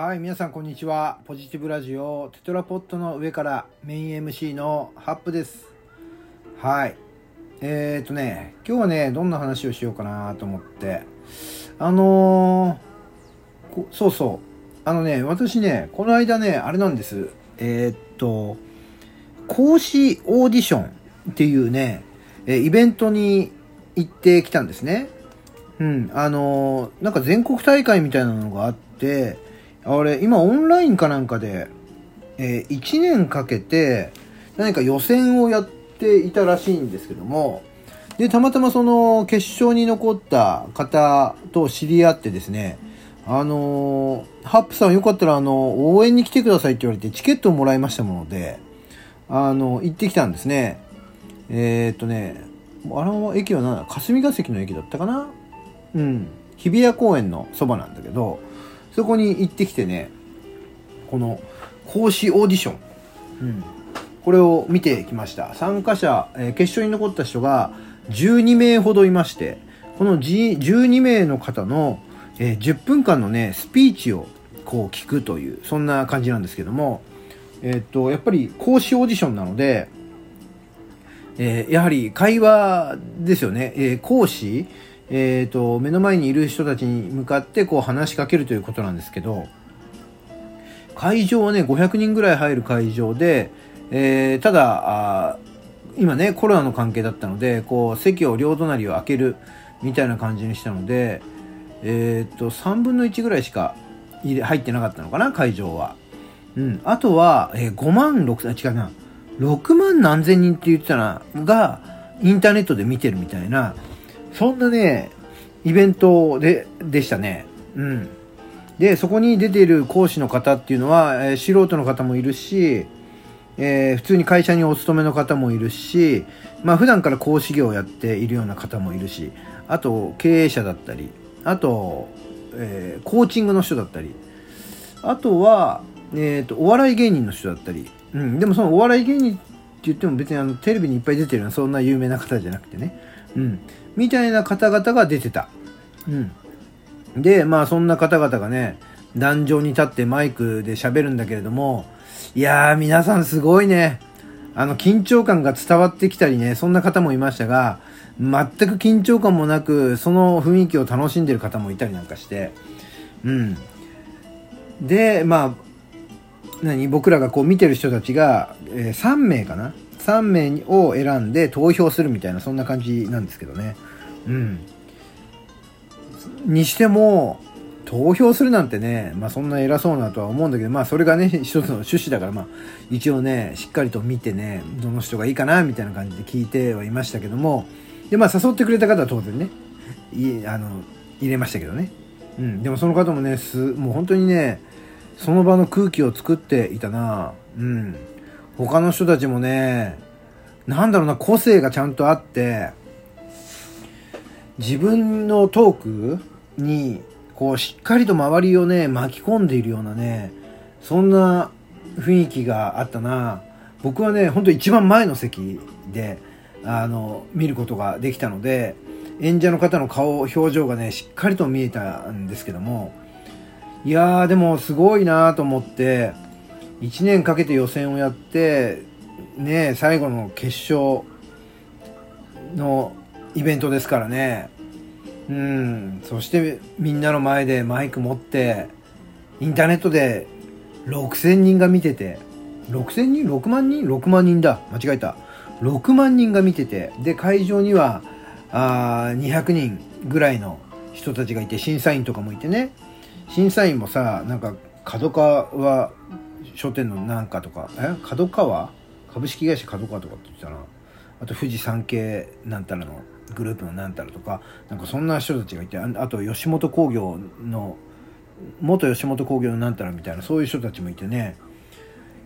はい、皆さんこんにちは。ポジティブラジオテトラポットの上からメイン MC のハップです。はい。えー、とね、今日はね、どんな話をしようかなと思って。あのーそうそう。あのね、私ね、この間ね、あれなんです。えー、っと、講師オーディションっていうね、えイベントに行ってきたんですね。うん、あのーなんか全国大会みたいなのがあって、あれ、今オンラインかなんかで、え1年かけて、何か予選をやっていたらしいんですけども、で、たまたまその決勝に残った方と知り合ってですね、あのーハップさんよかったらあの、応援に来てくださいって言われてチケットをもらいましたもので、あの、行ってきたんですね。えー、っとね、あの駅は何だ霞が関の駅だったかな？うん。日比谷公園のそばなんだけど、そこに行ってきてね、この講師オーディション、うん、これを見てきました。参加者、えー決勝に残った人が12名ほどいまして、このじ12名の方の、えー10分間のね、スピーチをこう聞くという、そんな感じなんですけども、えーっと、やっぱり講師オーディションなので、えーやはり会話ですよね。えー講師、えーと、目の前にいる人たちに向かってこう話しかけるということなんですけど、会場はね、500人ぐらい入る会場で、えーただ、あ今ね、コロナの関係だったので、こう、席を両隣を開けるみたいな感じにしたので、えーと、3分の1ぐらいしか入れ入ってなかったのかな、会場は。うん。あとは、えー5万6千、違うな、6万何千人って言ってたな、が、インターネットで見てるみたいな、そんなね、イベントで、でしたね。うん。で、そこに出ている講師の方っていうのは、えー素人の方もいるし、えー普通に会社にお勤めの方もいるし、まあ普段から講師業をやっているような方もいるし、あと経営者だったり、あと、えーコーチングの人だったり、あとは、えっ、と、お笑い芸人の人だったり、うん、でもそのお笑い芸人って言っても別にあのテレビにいっぱい出てるようなそんな有名な方じゃなくてね、うん、みたいな方々が出てた。うん。で、まあそんな方々がね、壇上に立ってマイクで喋るんだけれども、いやー皆さんすごいね。あの緊張感が伝わってきたりね、そんな方もいましたが、全く緊張感もなく、その雰囲気を楽しんでる方もいたりなんかして、うん。で、まあ、何？僕らがこう見てる人たちが、えー3名かな？3名を選んで投票するみたいなそんな感じなんですけどね。うん。にしても投票するなんてね、まあ、そんな偉そうなとは思うんだけどまあそれがね一つの趣旨だからまあ一応ねしっかりと見てねどの人がいいかなみたいな感じで聞いてはいましたけども。でまあ誘ってくれた方は当然ねいあの入れましたけどね。うん。でもその方もねすもう本当にねその場の空気を作っていたな。うん。他の人たちもねなんだろうな個性がちゃんとあって自分のトークにこうしっかりと周りをね巻き込んでいるようなねそんな雰囲気があったな。僕はねほんと一番前の席であの見ることができたので演者の方の顔表情がねしっかりと見えたんですけどもいやーでもすごいなと思って1年かけて予選をやってね最後の決勝のイベントですからね。うん。そしてみんなの前でマイク持ってインターネットで6000人が見てて6000人？6万人？6万人だ。間違えた。6万人が見ててで会場にはあ200人ぐらいの人たちがいて審査員とかもいてね。審査員もさなんか角川書店のなんかとかえ角川？株式会社角川とかって言ってたな。あと富士山系なんたらのグループのなんたらとかなんかそんな人たちがいてあと吉本興業の元吉本興業のなんたらみたいなそういう人たちもいてね。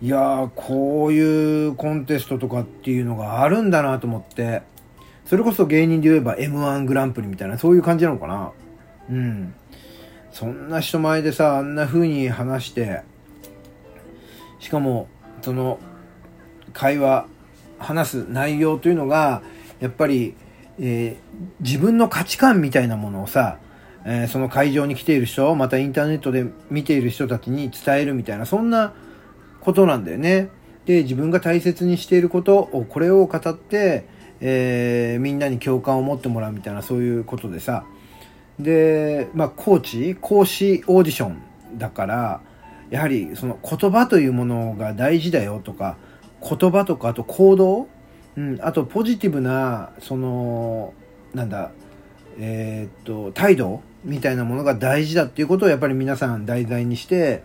いやーこういうコンテストとかっていうのがあるんだなと思ってそれこそ芸人で言えば m 1グランプリみたいなそういう感じなのかな。うん。そんな人前でさあんな風に話してしかもその会話話す内容というのがやっぱり、えー自分の価値観みたいなものをさえー、その会場に来ている人、またインターネットで見ている人たちに伝えるみたいな、そんなことなんだよね。で、自分が大切にしていることを、これを語って、えー、みんなに共感を持ってもらうみたいな、そういうことでさ。で、まあ、コーチ、講師オーディションだから、やはりその言葉というものが大事だよとか、言葉とか、あと行動、うん、あとポジティブな、その、なんだ、えー、っと、態度みたいなものが大事だっていうことをやっぱり皆さん題材にして、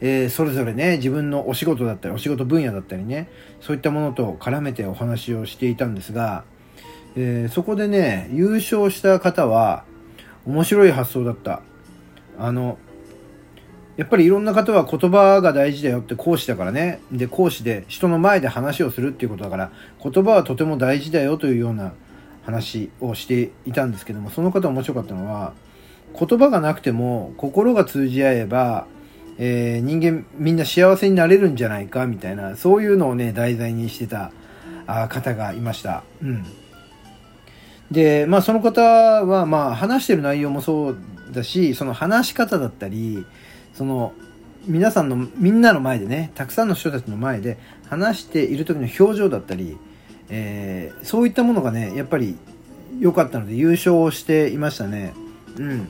えー、それぞれね、自分のお仕事だったり、お仕事分野だったりね、そういったものと絡めてお話をしていたんですが、えー、そこでね、優勝した方は、面白い発想だった。あの、やっぱりいろんな方は言葉が大事だよって講師だからね。で、講師で人の前で話をするっていうことだから、言葉はとても大事だよというような話をしていたんですけども、その方面白かったのは、言葉がなくても心が通じ合えば、えー、人間みんな幸せになれるんじゃないかみたいな、そういうのをね、題材にしてたあ方がいました。うん。で、まあその方は、まあ話してる内容もそうだし、その話し方だったり、その皆さんの、みんなの前でね、たくさんの人たちの前で話している時の表情だったり、えー、そういったものがね、やっぱり良かったので優勝をしていましたね。うん。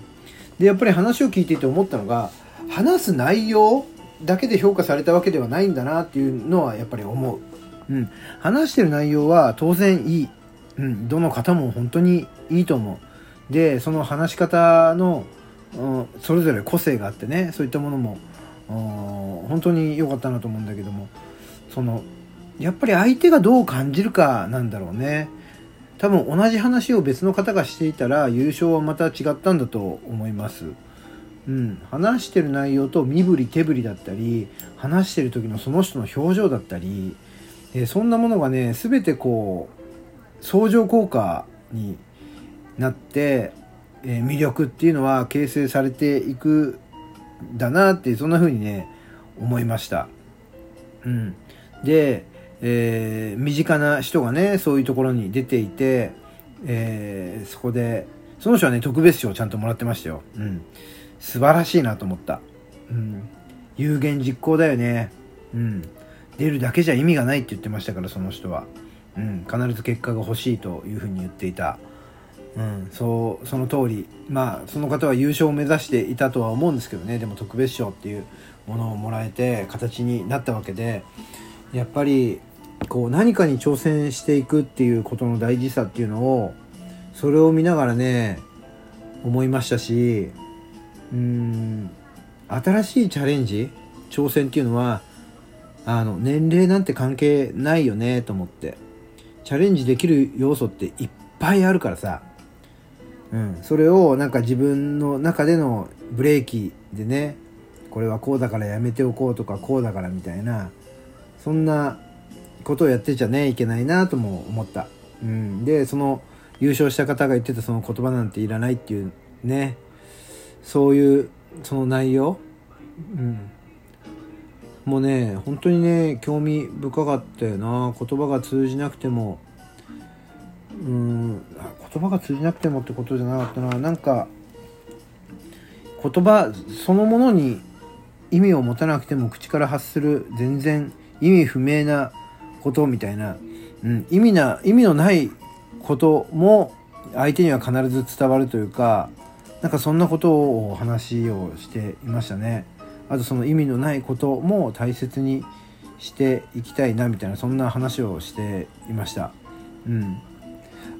で、やっぱり話を聞いていて思ったのが、話す内容だけで評価されたわけではないんだなっていうのはやっぱり思う。うん。話してる内容は当然いい。うん。どの方も本当にいいと思う。で、その話し方の、それぞれ個性があってね、そういったものも、本当に良かったなと思うんだけども、その、やっぱり相手がどう感じるかなんだろうね。多分同じ話を別の方がしていたら優勝はまた違ったんだと思います。うん、話してる内容と身振り手振りだったり話してる時のその人の表情だったり、え、そんなものがね全てこう相乗効果になって、魅力っていうのは形成されていくだなってそんな風にね思いました。うん、で、えー、身近な人がねそういうところに出ていて、えーそこでその人はね特別賞をちゃんともらってましたよ。うん素晴らしいなと思った。うん。有言実行だよね。うん。出るだけじゃ意味がないって言ってましたから、その人は。うん。必ず結果が欲しいというふうに言っていた。うん。そう、その通り。まあ、その方は優勝を目指していたとは思うんですけどね。でも特別賞っていうものをもらえて形になったわけで、やっぱり、こう何かに挑戦していくっていうことの大事さっていうのを、それを見ながらね、思いましたし、うん新しいチャレンジ挑戦っていうのはあの年齢なんて関係ないよねと思ってチャレンジできる要素っていっぱいあるからさ、うん、それをなんか自分の中でのブレーキでねこれはこうだからやめておこうとかこうだからみたいなそんなことをやってちゃねいけないなとも思った、うん、でその優勝した方が言ってたその言葉なんていらないっていうねそういうその内容、うん、もうね本当にね興味深かったよな。言葉が通じなくても。うん。言葉が通じなくてもってことじゃなかったななんか言葉そのものに意味を持たなくても口から発する全然意味不明なことみたいな、うん、意味な意味のないことも相手には必ず伝わるというかなんかそんなことを話をしていましたね。あとその意味のないことも大切にしていきたいなみたいなそんな話をしていました。うん。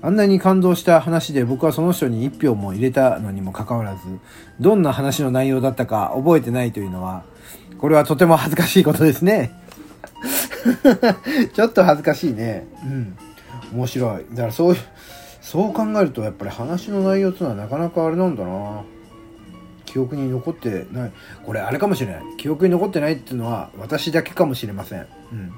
あんなに感動した話で僕はその人に1票も入れたのにもかかわらず、どんな話の内容だったか覚えてないというのは、これはとても恥ずかしいことですね。ちょっと恥ずかしいね。うん。面白い。だからそういう、そう考えるとやっぱり話の内容っていうのはなかなかあれなんだな記憶に残ってないこれあれかもしれない記憶に残ってないっていうのは私だけかもしれませんうん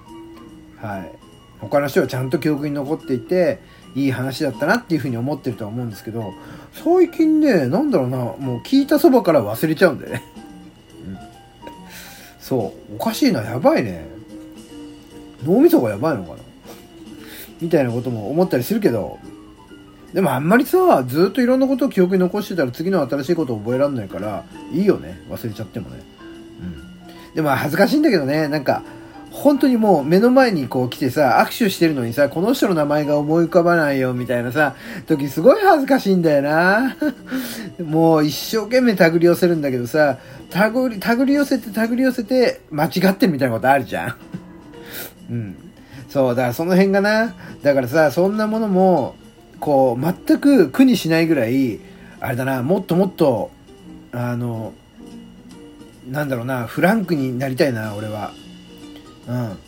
はい他の人はちゃんと記憶に残っていていい話だったなっていうふうに思ってるとは思うんですけど最近ねなんだろうなもう聞いたそばから忘れちゃうんだよね、うん、そう。おかしいなやばいね。脳みそがやばいのかな。みたいなことも思ったりするけど。でもあんまりさずっといろんなことを記憶に残してたら次の新しいことを覚えられないからいいよね。忘れちゃってもね。うん。でも恥ずかしいんだけどね。なんか本当にもう目の前にこう来てさ、握手してるのにさ、この人の名前が思い浮かばないよみたいなさ、時すごい恥ずかしいんだよな。もう一生懸命手繰り寄せるんだけどさ、手繰り、手繰り寄せて手繰り寄せて間違ってるみたいなことあるじゃん。うん。そう、だからその辺がな、だからさ、そんなものも、こう、全く苦にしないぐらい、あれだな、もっともっと、あの、なんだろうな、フランクになりたいな、俺は。うん、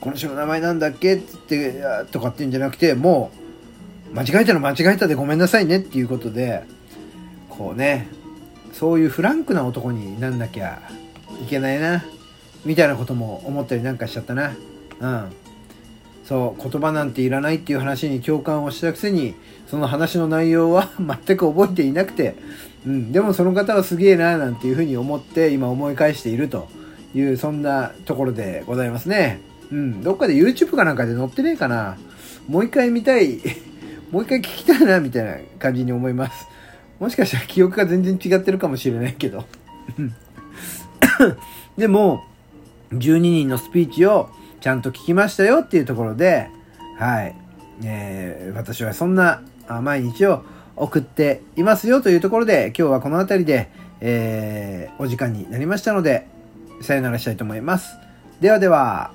この人の名前なんだっけ？ってとかっていうんじゃなくてもう間違えたら間違えたでごめんなさいねっていうことでこうねそういうフランクな男になんなきゃいけないなみたいなことも思ったりなんかしちゃったな。うん。そう言葉なんていらないっていう話に共感をしたくせにその話の内容は 全く覚えていなくて、うん、でもその方はすげえななんていうふうに思って今思い返していると。いうそんなところでございますね。うん、どっかで YouTube かなんかで載ってねえかな。もう一回見たい、もう一回聞きたいな、みたいな感じに思います。もしかしたら記憶が全然違ってるかもしれないけど。でも、12人のスピーチをちゃんと聞きましたよっていうところで、はい。えー、私はそんな毎日を送っていますよというところで、今日はこの辺りで、えー、お時間になりましたので、さよならしたいと思います。ではでは。